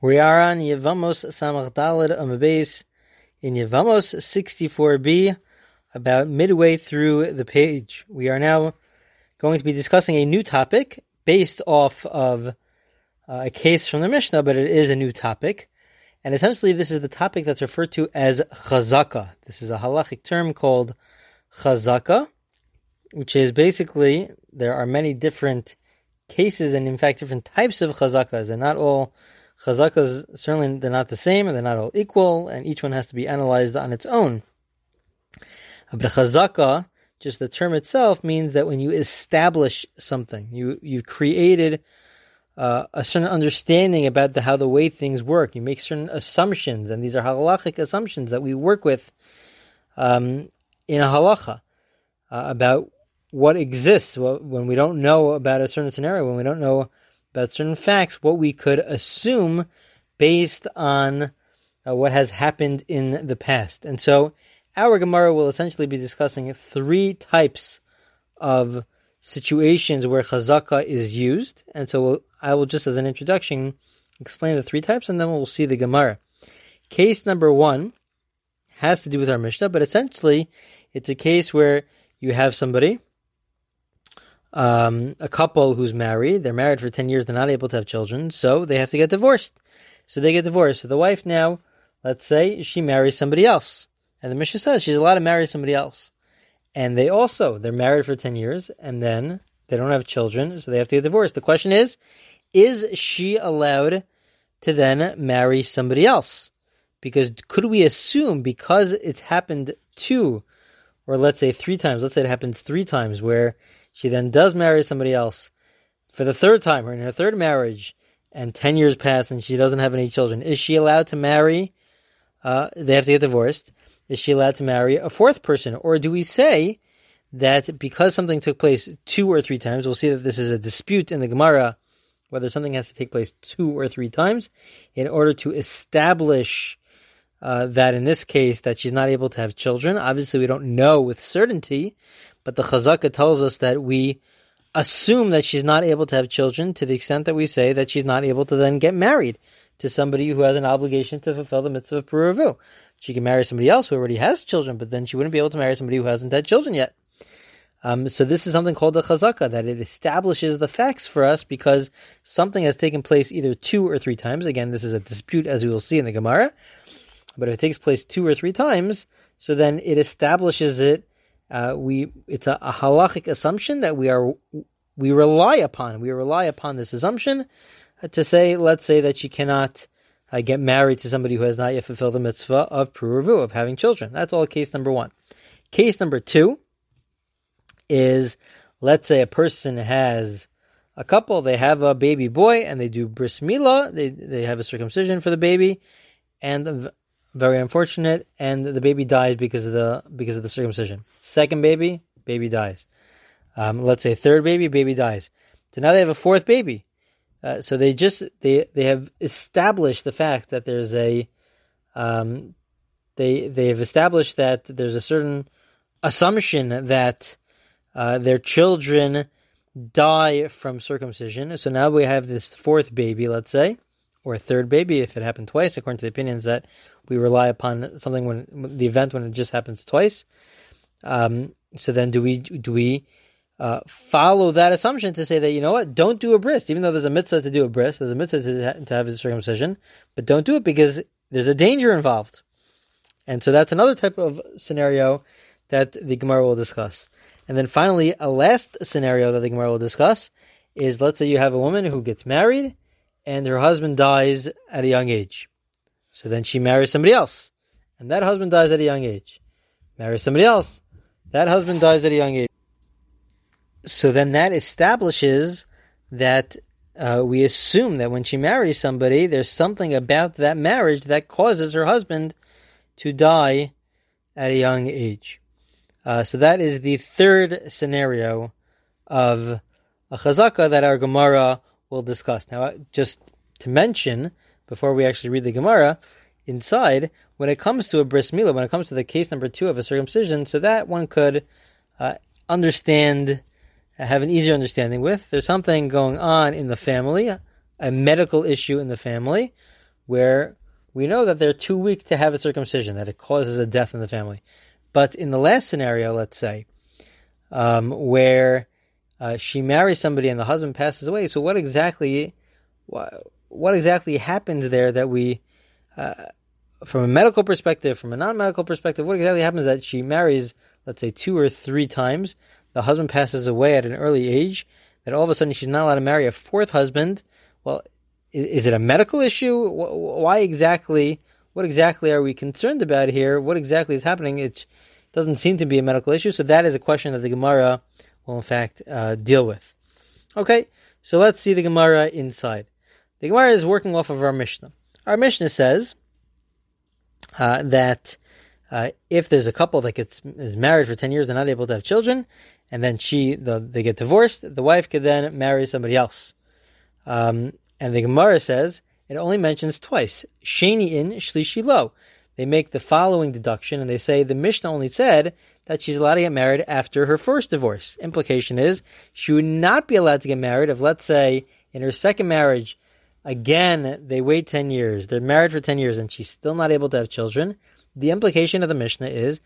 We are on Yevamos Samach Dalid Amabes in Yevamos 64b, about midway through the page. We are now going to be discussing a new topic based off of uh, a case from the Mishnah, but it is a new topic. And essentially, this is the topic that's referred to as chazaka. This is a halachic term called chazaka, which is basically there are many different cases and, in fact, different types of chazakas, and not all Chazakas, certainly they're not the same and they're not all equal, and each one has to be analyzed on its own. But chazaka, just the term itself, means that when you establish something, you, you've created uh, a certain understanding about the, how the way things work. You make certain assumptions, and these are halachic assumptions that we work with um, in a halacha uh, about what exists when we don't know about a certain scenario, when we don't know about certain facts, what we could assume based on uh, what has happened in the past. And so our Gemara will essentially be discussing three types of situations where chazaka is used. And so we'll, I will just as an introduction explain the three types and then we'll see the Gemara. Case number one has to do with our Mishnah, but essentially it's a case where you have somebody um, a couple who's married, they're married for 10 years, they're not able to have children, so they have to get divorced. So they get divorced. So the wife now, let's say, she marries somebody else. And the Mishnah says she's allowed to marry somebody else. And they also, they're married for 10 years, and then they don't have children, so they have to get divorced. The question is, is she allowed to then marry somebody else? Because could we assume because it's happened two, or let's say three times, let's say it happens three times where she then does marry somebody else for the third time, or in her third marriage, and 10 years pass and she doesn't have any children. Is she allowed to marry? Uh, they have to get divorced. Is she allowed to marry a fourth person? Or do we say that because something took place two or three times, we'll see that this is a dispute in the Gemara, whether something has to take place two or three times in order to establish uh, that in this case that she's not able to have children. Obviously, we don't know with certainty, but the Chazaka tells us that we assume that she's not able to have children to the extent that we say that she's not able to then get married to somebody who has an obligation to fulfill the mitzvah of Peruvu. She can marry somebody else who already has children, but then she wouldn't be able to marry somebody who hasn't had children yet. Um, so this is something called the chazaka, that it establishes the facts for us because something has taken place either two or three times. Again, this is a dispute as we will see in the Gemara. But if it takes place two or three times, so then it establishes it uh, we it's a, a halachic assumption that we are we rely upon. We rely upon this assumption to say, let's say that she cannot uh, get married to somebody who has not yet fulfilled the mitzvah of pruvu of having children. That's all. Case number one. Case number two is, let's say a person has a couple. They have a baby boy and they do bris milah. They they have a circumcision for the baby, and very unfortunate, and the baby dies because of the because of the circumcision. Second baby, baby dies. Um, let's say third baby, baby dies. So now they have a fourth baby. Uh, so they just they they have established the fact that there's a um, they they have established that there's a certain assumption that uh, their children die from circumcision. So now we have this fourth baby, let's say, or a third baby if it happened twice, according to the opinions that we rely upon something when the event when it just happens twice. Um, so then, do we do we uh, follow that assumption to say that you know what, don't do a bris, even though there's a mitzvah to do a bris, there's a mitzvah to, to have a circumcision, but don't do it because there's a danger involved. And so that's another type of scenario that the Gemara will discuss. And then finally, a last scenario that the Gemara will discuss is let's say you have a woman who gets married and her husband dies at a young age. So then she marries somebody else, and that husband dies at a young age. Marries somebody else, that husband dies at a young age. So then that establishes that uh, we assume that when she marries somebody, there's something about that marriage that causes her husband to die at a young age. Uh, so that is the third scenario of a chazaka that our Gemara will discuss. Now, just to mention, before we actually read the Gemara inside, when it comes to a bris milah, when it comes to the case number two of a circumcision, so that one could uh, understand, have an easier understanding with. There's something going on in the family, a medical issue in the family, where we know that they're too weak to have a circumcision, that it causes a death in the family. But in the last scenario, let's say, um, where uh, she marries somebody and the husband passes away, so what exactly, what, exactly happens there that we, uh, from a medical perspective, from a non-medical perspective, what exactly happens that she marries, let's say, two or three times, the husband passes away at an early age, that all of a sudden she's not allowed to marry a fourth husband. Well, is it a medical issue? Why exactly? What exactly are we concerned about here? What exactly is happening? It doesn't seem to be a medical issue, so that is a question that the Gemara will in fact uh, deal with. Okay, so let's see the Gemara inside. The Gemara is working off of our Mishnah. Our Mishnah says uh, that uh, if there's a couple that gets is married for ten years, they're not able to have children, and then she the, they get divorced, the wife could then marry somebody else. Um, and the Gemara says it only mentions twice sheni in shlishi lo. They make the following deduction, and they say the Mishnah only said that she's allowed to get married after her first divorce. Implication is she would not be allowed to get married if, let's say, in her second marriage, again they wait ten years, they're married for ten years, and she's still not able to have children. The implication of the Mishnah is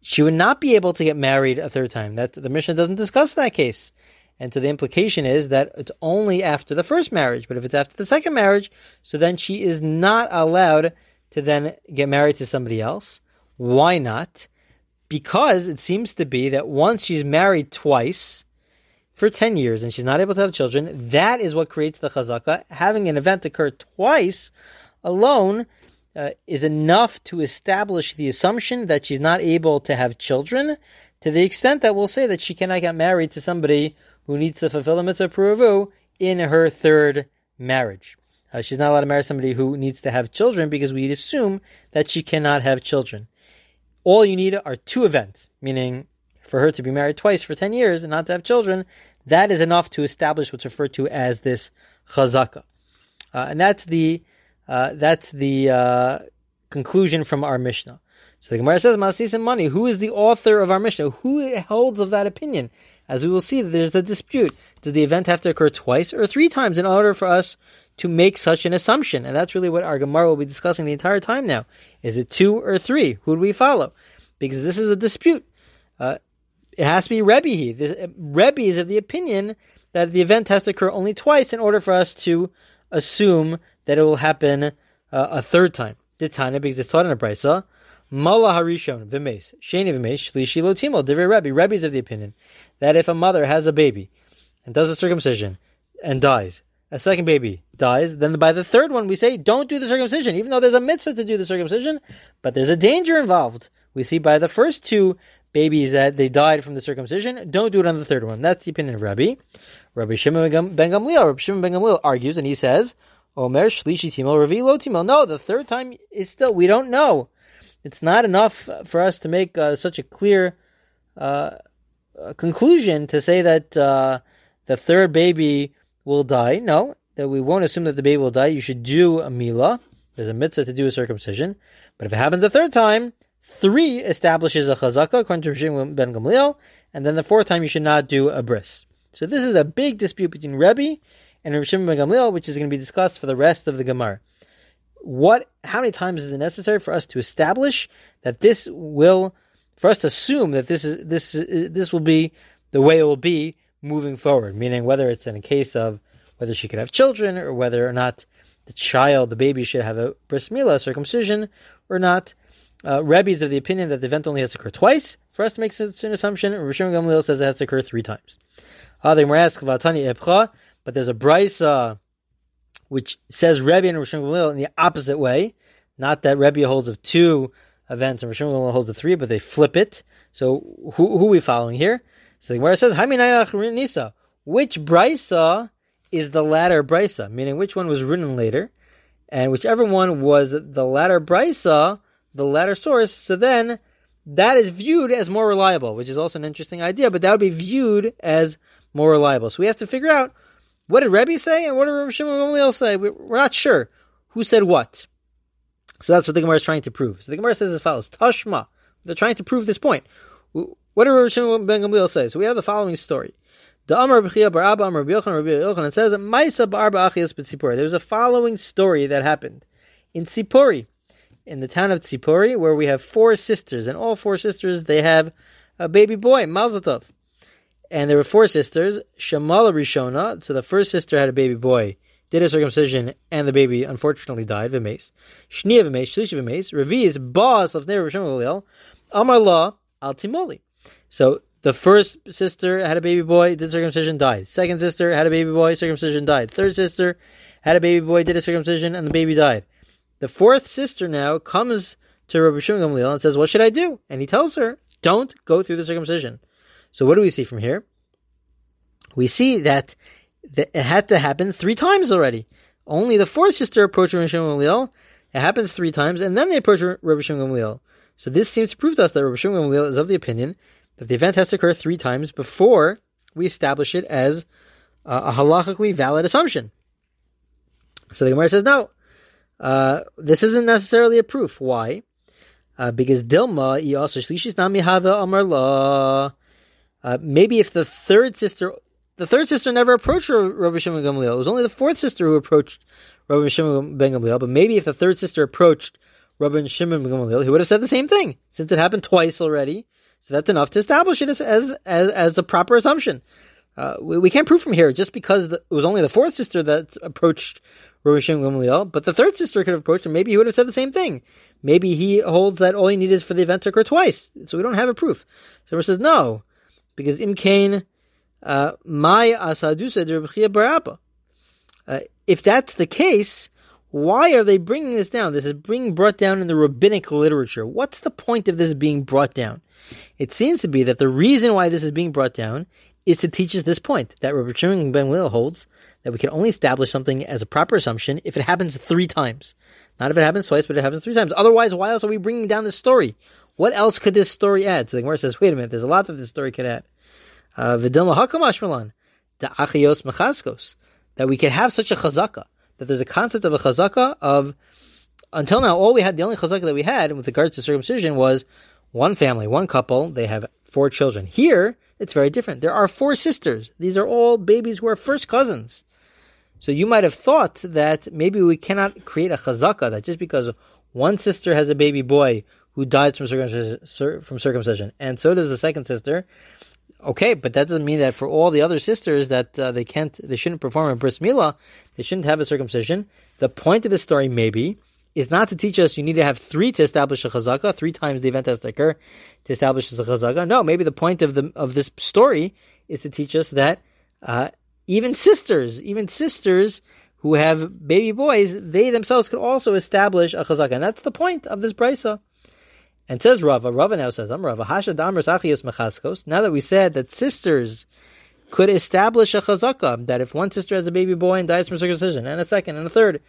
she would not be able to get married a third time. That the Mishnah doesn't discuss that case. And so the implication is that it's only after the first marriage, but if it's after the second marriage, so then she is not allowed to then get married to somebody else. Why not? Because it seems to be that once she's married twice for 10 years and she's not able to have children, that is what creates the chazaka. Having an event occur twice alone uh, is enough to establish the assumption that she's not able to have children to the extent that we'll say that she cannot get married to somebody who needs to fulfill the mitzvah pruvu in her third marriage. Uh, she's not allowed to marry somebody who needs to have children because we'd assume that she cannot have children. All you need are two events, meaning for her to be married twice for 10 years and not to have children, that is enough to establish what's referred to as this chazaka. Uh, and that's the, uh, that's the uh, conclusion from our Mishnah. So the Gemara says, Masisim money. Who is the author of our Mishnah? Who holds of that opinion? As we will see, there's a dispute. Does the event have to occur twice or three times in order for us to make such an assumption? And that's really what our Gemara will be discussing the entire time now. Is it two or three? Who do we follow? Because this is a dispute. Uh, it has to be Rebbe. This, uh, Rebbe is of the opinion that the event has to occur only twice in order for us to assume that it will happen uh, a third time. Ditana, because it's taught in a brisa. Mala harishon v'mes sheni v'mes shlishi lotimo. Divrei Rebbe. Rebbe is of the opinion that if a mother has a baby and does a circumcision and dies, a second baby dies, then by the third one we say don't do the circumcision, even though there's a mitzvah to do the circumcision, but there's a danger involved. We see by the first two babies that they died from the circumcision, don't do it on the third one. That's the opinion of Rabbi. Rabbi Shimon ben Gamliel. Rabbi Shimon ben Gamliel argues and he says, Omer shlishi timel ravi lo timel. No, the third time is still we don't know. It's not enough for us to make uh, such a clear uh, conclusion to say that uh, the third baby will die. No, that we won't assume that the baby will die. You should do a mila. There's a mitzvah to do a circumcision. But if it happens a third time, three establishes a chazaka, according to Rishim ben Gamliel, and then the fourth time you should not do a bris. So this is a big dispute between Rebbe and Rishim ben Gamliel, which is going to be discussed for the rest of the Gemara. What, how many times is it necessary for us to establish that this will for us to assume that this is this this will be the way it will be moving forward. Meaning, whether it's in a case of whether she could have children or whether or not the child, the baby, should have a bris milah, circumcision, or not. Uh, Rebbe is of the opinion that the event only has to occur twice. For us to make such an assumption, Rishon Gamliel says it has to occur three times. Uh, the Gemara asks, but there's a brisa which says Rebbe and Rishon Gamliel in the opposite way. Not that Rebbe holds of two events, and Rishon Gamliel holds of three, but they flip it. So who, who are we following here? So the Gemara says, Haminayach Nisa. Which brisa is the latter brisa? Meaning which one was written later? And whichever one was the latter brisa, the latter source, so then that is viewed as more reliable, which is also an interesting idea, but that would be viewed as more reliable. So we have to figure out what did Rebbe say and what did Rabbi Shimon Gamliel say? We're not sure who said what. So that's what the Gemara is trying to prove. So the Gemara says as follows: Tashma. They're trying to prove this point. What did Shimon ben Gamliel say? So we have the following story. The Amar B'chia Bar Abba Amar Yochanan Rabbi Yochanan says Maisa Bar Achias. There's a following story that happened in Tzipori, in the town of Tzipori, where we have four sisters, and all four sisters they have a baby boy, Mazel And there were four sisters, Shamala Rishona, so the first sister had a baby boy, did a circumcision, and the baby unfortunately died, Vimes. Shnia Vimes, Shlishi Vimes, is boss of Ner Rishon Amar La, Al Timoli. So the first sister had a baby boy, did circumcision, died. Second sister had a baby boy, circumcision, died. Third sister had a baby boy, did a circumcision, and the baby died. The fourth sister now comes to Rabbi Shimon Gamliel and says, "What should I do?" And he tells her, "Don't go through the circumcision." So what do we see from here? We see that it had to happen three times already. Only the fourth sister approached Rabbi Shimon Gamliel. It happens three times, and then they approach Rabbi Shimon Gamliel. So this seems to prove to us that Rabbi Shimon Gamliel is of the opinion that the event has to occur three times before we establish it as a halachically valid assumption. So the Gemara says, no, uh, this isn't necessarily a proof. Why? Uh, because Dilma, also shlishis nami hava amar la. Uh, maybe if the third sister, the third sister never approached Rabbi Shimon Gamliel. It was only the fourth sister who approached Rabbi Shimon ben Gamliel. But maybe if the third sister approached Rabbi Shimon ben Gamliel, he would have said the same thing, since it happened twice already. So that's enough to establish it as as as, as a proper assumption. Uh, we, we, can't prove from here just because the, it was only the fourth sister that approached Shimon Gamliel, but the third sister could have approached him. Maybe he would have said the same thing. Maybe he holds that all you need is for the event to occur twice. So we don't have a proof. So says no, because Imkain, uh, my asadusa barapa. Uh, if that's the case, why are they bringing this down? This is being brought down in the rabbinic literature. What's the point of this being brought down? It seems to be that the reason why this is being brought down is to teach us this point that Rabbi Shimon ben Will holds that we can only establish something as a proper assumption if it happens three times. Not if it happens twice, but it happens three times. Otherwise, why else are we bringing down this story? What else could this story add? So the Gemara says, wait a minute, there's a lot that this story could add. Uh, Vidilma hakamash the achios mechaskos, that we can have such a chazaka, that there's a concept of a chazaka of, until now, all we had, the only chazaka that we had with regards to circumcision was one family, one couple, they have four children. Here, it's very different. There are four sisters. These are all babies who are first cousins. So you might have thought that maybe we cannot create a chazaka that just because one sister has a baby boy who dies from circumcision, from circumcision, and so does the second sister. Okay, but that doesn't mean that for all the other sisters that uh, they can't, they shouldn't perform a bris milah, they shouldn't have a circumcision. The point of the story, maybe, is not to teach us you need to have three to establish a chazaka, three times the event has to occur to establish a chazaka. No, maybe the point of the of this story is to teach us that uh, even sisters, even sisters who have baby boys, they themselves could also establish a chazaka, and that's the point of this brisa. And says Rava, Rava now says, I'm Rava, Hashad Amr Mechaskos. Now that we said that sisters could establish a chazaka, that if one sister has a baby boy and dies from circumcision, and a second, and a third,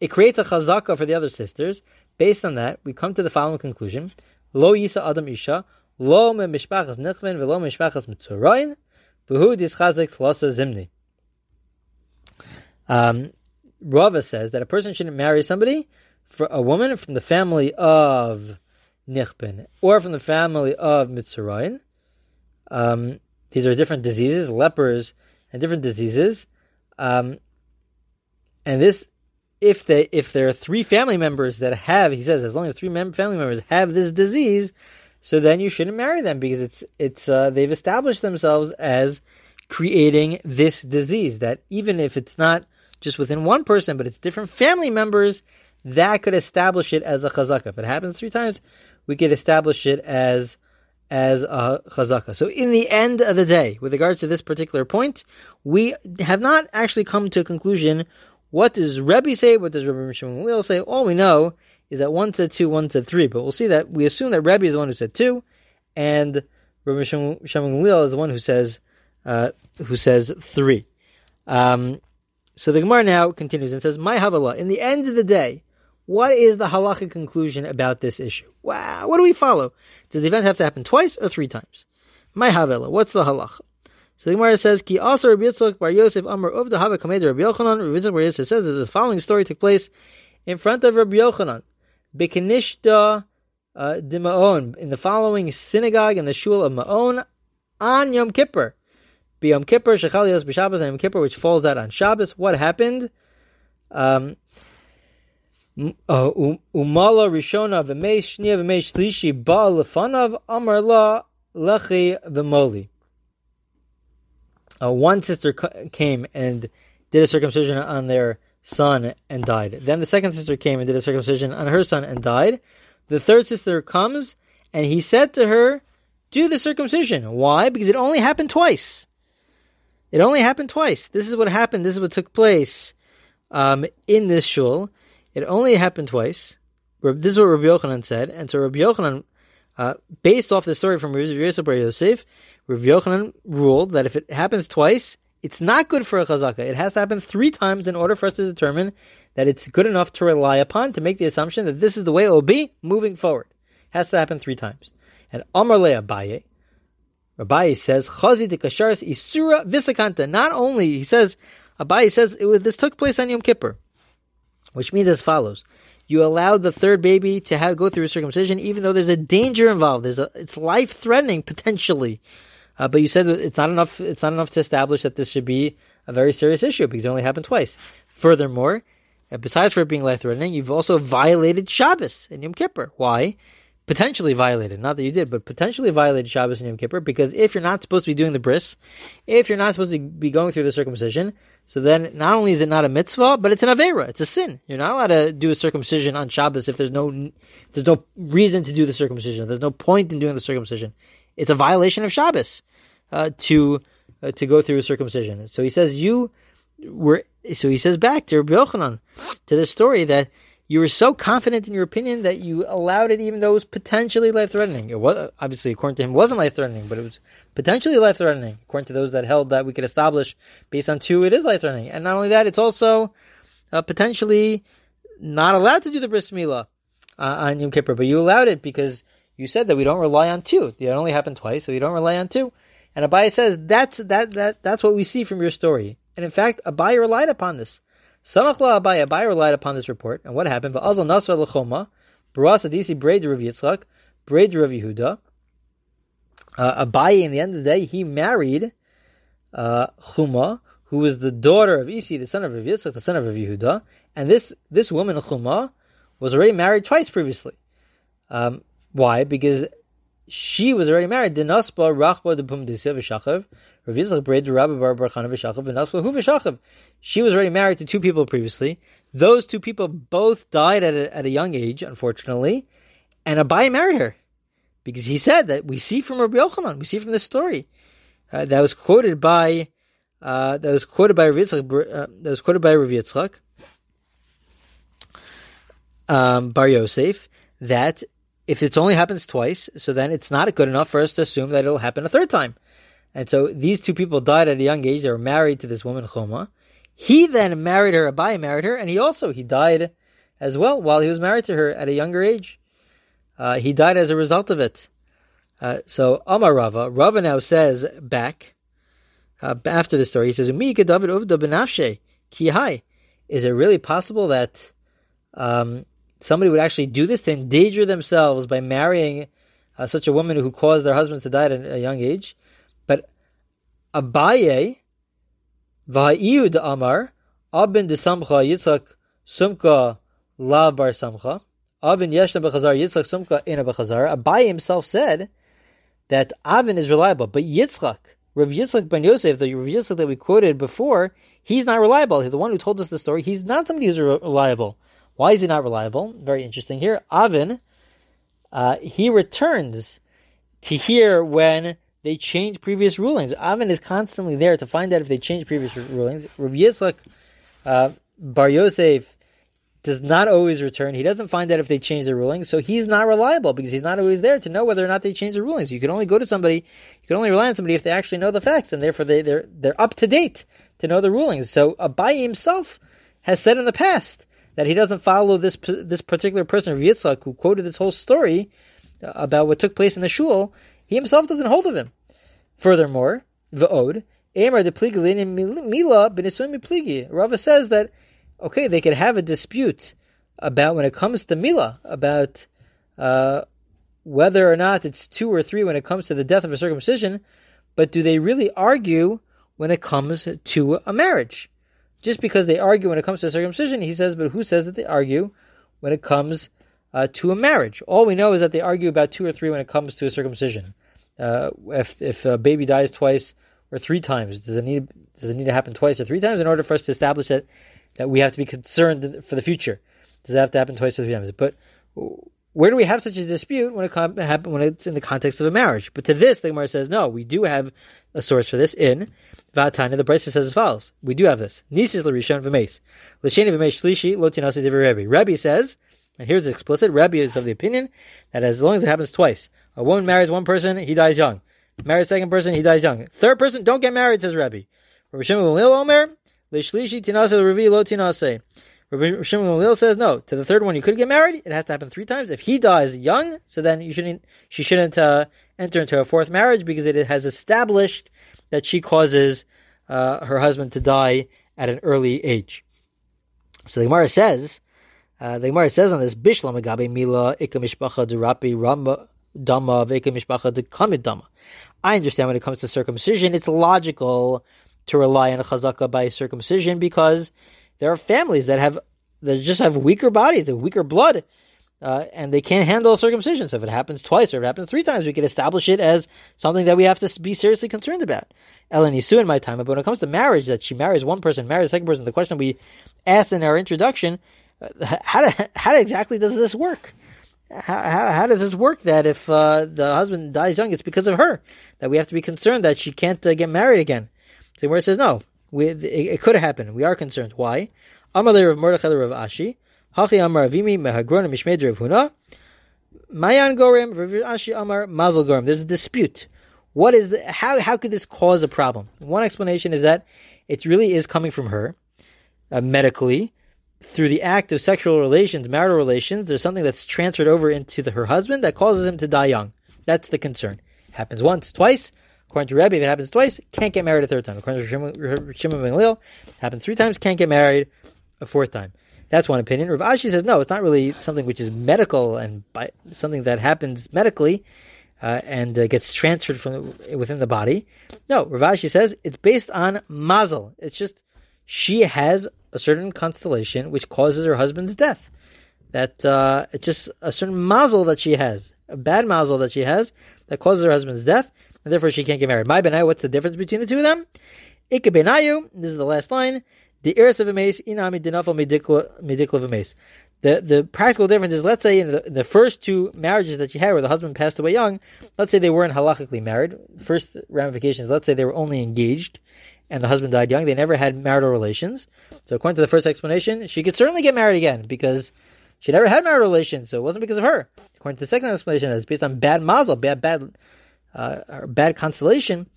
it creates a chazaka for the other sisters. Based on that, we come to the following conclusion: Lo yisa adam isha, lo me mishpachas nechven, velo mishpachas mitzurayin, v'hu dischazik tlosa zimni. Um, Rava says that a person shouldn't marry somebody, for a woman from the family of Nichben or from the family of Mitzurayin. Um, these are different diseases, lepers and different diseases. Um, and this if they if there are three family members that have, he says, as long as three mem- family members have this disease, so then you shouldn't marry them because it's it's uh, they've established themselves as creating this disease. That even if it's not just within one person, but it's different family members, that could establish it as a chazaka. If it happens three times, we could establish it as as a chazaka. So in the end of the day, with regards to this particular point, we have not actually come to a conclusion what does Rebbe say? What does Rebbe Shimon Gamliel say? All we know is that one said two, one said three. But we'll see that we assume that Rebbe is the one who said two, and Rebbe Shimon Gamliel is the one who says uh, who says three. Um, so the Gemara now continues and says, "My Havala." In the end of the day, what is the halachic conclusion about this issue? Wow, what do we follow? Does the event have to happen twice or three times? My Havela, what's the halacha? So the Gemara says, "Ki also Rabbi Yitzchak Bar Yosef Amar Uvda Hava Kamed Rabbi Yochanan." Rabbi Yitzchak Bar Yosef says that the following story took place in front of Rabbi Yochanan, Bekinishda uh, de Maon, in the following synagogue in the shul of Maon on Yom Kippur. Yom Kippur Shechalios B'Shabbos and Yom Kippur, which falls out on Shabbos. What happened? Um, umala rishona v'meish shnia v'meish shlishi ba lefanav amar la lechi v'moli. Uh, one sister came and did a circumcision on their son and died. Then the second sister came and did a circumcision on her son and died. The third sister comes and he said to her, Do the circumcision. Why? Because it only happened twice. It only happened twice. This is what happened. This is what took place um, in this shul. It only happened twice. This is what Rabbi Yochanan said. And so Rabbi Yochanan, uh, based off the story from Rabbi Yosef Bar Yosef, Rabbi Yochanan ruled that if it happens twice, it's not good for a chazaka. It has to happen three times in order for us to determine that it's good enough to rely upon to make the assumption that this is the way it will be moving forward. It has to happen three times. And Amar Le Abaye, Abaye says, Chazi de Kasharis Isura Visakanta. Not only, he says, Abaye says, it was, this took place on Yom Kippur, which means as follows. You allowed the third baby to have, go through a circumcision, even though there's a danger involved. There's a, it's life threatening potentially. Uh, but you said it's not enough. It's not enough to establish that this should be a very serious issue because it only happened twice. Furthermore, uh, besides for it being life threatening, you've also violated Shabbos and Yom Kippur. Why? Potentially violated, not that you did, but potentially violated Shabbos and Yom Kippur because if you're not supposed to be doing the bris, if you're not supposed to be going through the circumcision, so then not only is it not a mitzvah, but it's an avera. It's a sin. You're not allowed to do a circumcision on Shabbos if there's no if there's no reason to do the circumcision. There's no point in doing the circumcision it's a violation of Shabbos uh, to uh, to go through a circumcision. So he says you were. So he says back to Rabbi Yochanan to the story that you were so confident in your opinion that you allowed it, even though it was potentially life threatening. It was obviously according to him wasn't life threatening, but it was potentially life threatening according to those that held that we could establish based on two it is life threatening. And not only that, it's also uh, potentially not allowed to do the bris milah uh, on Yom Kippur, but you allowed it because you said that we don't rely on two. It only happened twice, so you don't rely on two. And Abai says that's that that that's what we see from your story. And in fact, Abai relied upon this. Samach la Abai, Abai relied upon this report. And what happened? Va'azal nasra l'choma, baras adisi braid Rav Yitzchak, braid Rav Yehuda. Uh, in the end of the day, he married uh, Chuma, who was the daughter of Isi, the son of Rav Yitzchak, the son of Rav Yehuda. And this this woman, Chuma, was already married twice previously. Um, why? Because she was already married. Dinaspa rachba de pumdisya. Ravizlach braid rabbi bar v'shachav v'naspa hu v'shachav. She was already married to two people previously. Those two people both died at a, at a young age, unfortunately, and Abai married her because he said that we see from Rabbi Yochanan, we see from this story uh, that was quoted by uh, that was quoted by Rav Yitzchak, uh, that was quoted by Rav Yitzchak um, Bar Yosef that if it only happens twice, so then it's not good enough for us to assume that it'll happen a third time. And so these two people died at a young age. They were married to this woman, Chuma. He then married her, Abai married her, and he also, he died as well while he was married to her at a younger age. Uh, he died as a result of it. Uh, so Amar Rava, Rava now says back, uh, after the story, he says, David ki Is it really possible that um, somebody would actually do this to endanger themselves by marrying uh, such a woman who caused their husbands to die at a young age. Abaye, Va'iyu de Amar, Abin de Samcha Yitzchak Sumka La Bar Samcha, Abin Yeshna Bechazar Yitzchak Sumka Ina Bechazar. Abaye himself said that Avin is reliable, but Yitzchak, Rav Yitzchak ben Yosef, the Rav Yitzchak that we quoted before, he's not reliable. He's The one who told us the story, he's not somebody who's reliable. Why is he not reliable? Very interesting here. Avin, uh, he returns to hear when they change previous rulings. Avin is constantly there to find out if they change previous rulings. Rav Yitzchak uh, Bar Yosef does not always return. He doesn't find out if they change their rulings, so he's not reliable because he's not always there to know whether or not they change the rulings. You can only go to somebody, you can only rely on somebody if they actually know the facts, and therefore they, they're they're up to date to know the rulings. So Abai himself has said in the past that he doesn't follow this this particular person, Yitzchak, who quoted this whole story about what took place in the shul. He himself doesn't hold of him. Furthermore, v'od Amar de mila pligi. Rava says that okay, they could have a dispute about when it comes to mila about uh, whether or not it's two or three when it comes to the death of a circumcision, but do they really argue when it comes to a marriage? just because they argue when it comes to circumcision, he says, but who says that they argue when it comes uh, to a marriage. All we know is that they argue about two or three when it comes to a circumcision. Uh, if if a baby dies twice or three times, does it need does it need to happen twice or three times in order for us to establish that that we have to be concerned for the future? Does it have to happen twice or three times? But where do we have such a dispute when it when it's in the context of a marriage? But to this, the Gemara says no. We do have a source for this in Vatanya. The Brisa says as follows: We do have this. Nisis l'rishon v'meis l'sheni v'meis shlishi lo tinasi Rebbe. Rebbe says, and here's the explicit. Rebbe is of the opinion that as long as it happens twice, a woman marries one person, he dies young. Marries second person, he dies young. Third person, don't get married, says Rebbe. Rabbi Shimon Gamliel Omer l'shlishi tinasi l'revi lo. Rabbi Shimon Gamliel says no. To the third one, you could get married. It has to happen three times. If he dies young, so then you shouldn't. She shouldn't uh, enter into a fourth marriage because it has established that she causes uh, her husband to die at an early age. So the Gemara says, uh, the Gemara says on this Bishlam Mila Ika Mishpacha Durapi Rama Dama Vika Mishpacha Dekamid Dama. I understand when it comes to circumcision, it's logical to rely on a chazaka by circumcision because there are families that have that just have weaker bodies, have weaker blood, uh, and they can't handle circumcision. So if it happens twice or if it happens three times, we can establish it as something that we have to be seriously concerned about. Ellen Yisu in my time, but when it comes to marriage, that she marries one person, marries a second person, the question we asked in our introduction, how, do, how exactly does this work? How, how, how, does this work that if uh, the husband dies young, it's because of her, that we have to be concerned that she can't uh, get married again? So where it says, no, we, it, it could have happened. We are concerned. Why? Amalei Rav Mordechai Rav Ashi, Hachi Amar Avimi Mehagron Mishmed Rav Huna, Mayan Gorim Rav Ashi Amar Mazel Gorim. There's a dispute. What is the, how how could this cause a problem? One explanation is that it really is coming from her, uh, medically, through the act of sexual relations, marital relations. There's something that's transferred over into the, her husband that causes him to die young. That's the concern. Happens once, twice. According to Rebbe, if it happens twice, can't get married a third time. According to Shimon ben Gamliel, happens three times, can't get married a fourth time. That's one opinion. Rav Ashi says no, it's not really something which is medical and by, something that happens medically uh, and uh, gets transferred from within the body. No, Rav Ashi says it's based on mazel. It's just she has a certain constellation which causes her husband's death. That uh, it's just a certain mazel that she has, a bad mazel that she has that causes her husband's death and therefore she can't get married. My benai, what's the difference between the two of them? Ika benayu, this is the last line. The eris of mace, inami dinafal medikla of mace. The the practical difference is, let's say in the, the, first two marriages that she had, where the husband passed away young, let's say they weren't halachically married. First ramifications, let's say they were only engaged, and the husband died young. They never had marital relations. So according to the first explanation, she could certainly get married again because she never had marital relations, so it wasn't because of her. According to the second explanation, it's based on bad mazel, bad bad uh, bad constellation.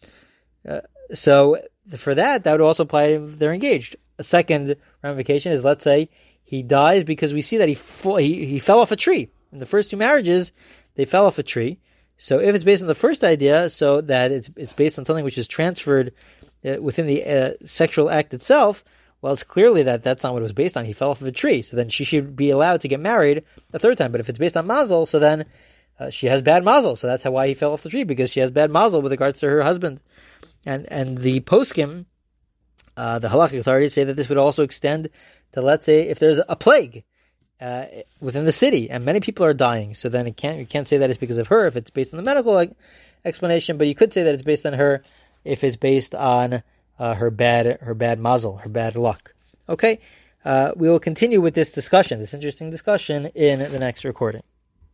Uh, so for that, that would also apply if they're engaged. A second ramification is, let's say he dies because we see that he he, he fell off a tree. In the first two marriages, they fell off a tree. So if it's based on the first idea, so that it's it's based on something which is transferred within the uh, sexual act itself, well, it's clearly that that's not what it was based on. He fell off of a tree, so then she should be allowed to get married a third time. But if it's based on mazel, so then uh, she has bad mazel, so that's how why he fell off the tree because she has bad mazel with regards to her husband, and and the poskim, uh, the halakhic authorities say that this would also extend to let's say if there's a plague uh, within the city and many people are dying, so then it can't you can't say that it's because of her if it's based on the medical explanation, but you could say that it's based on her if it's based on uh, her bad her bad mazel, her bad luck. Okay, uh, we will continue with this discussion, this interesting discussion, in the next recording.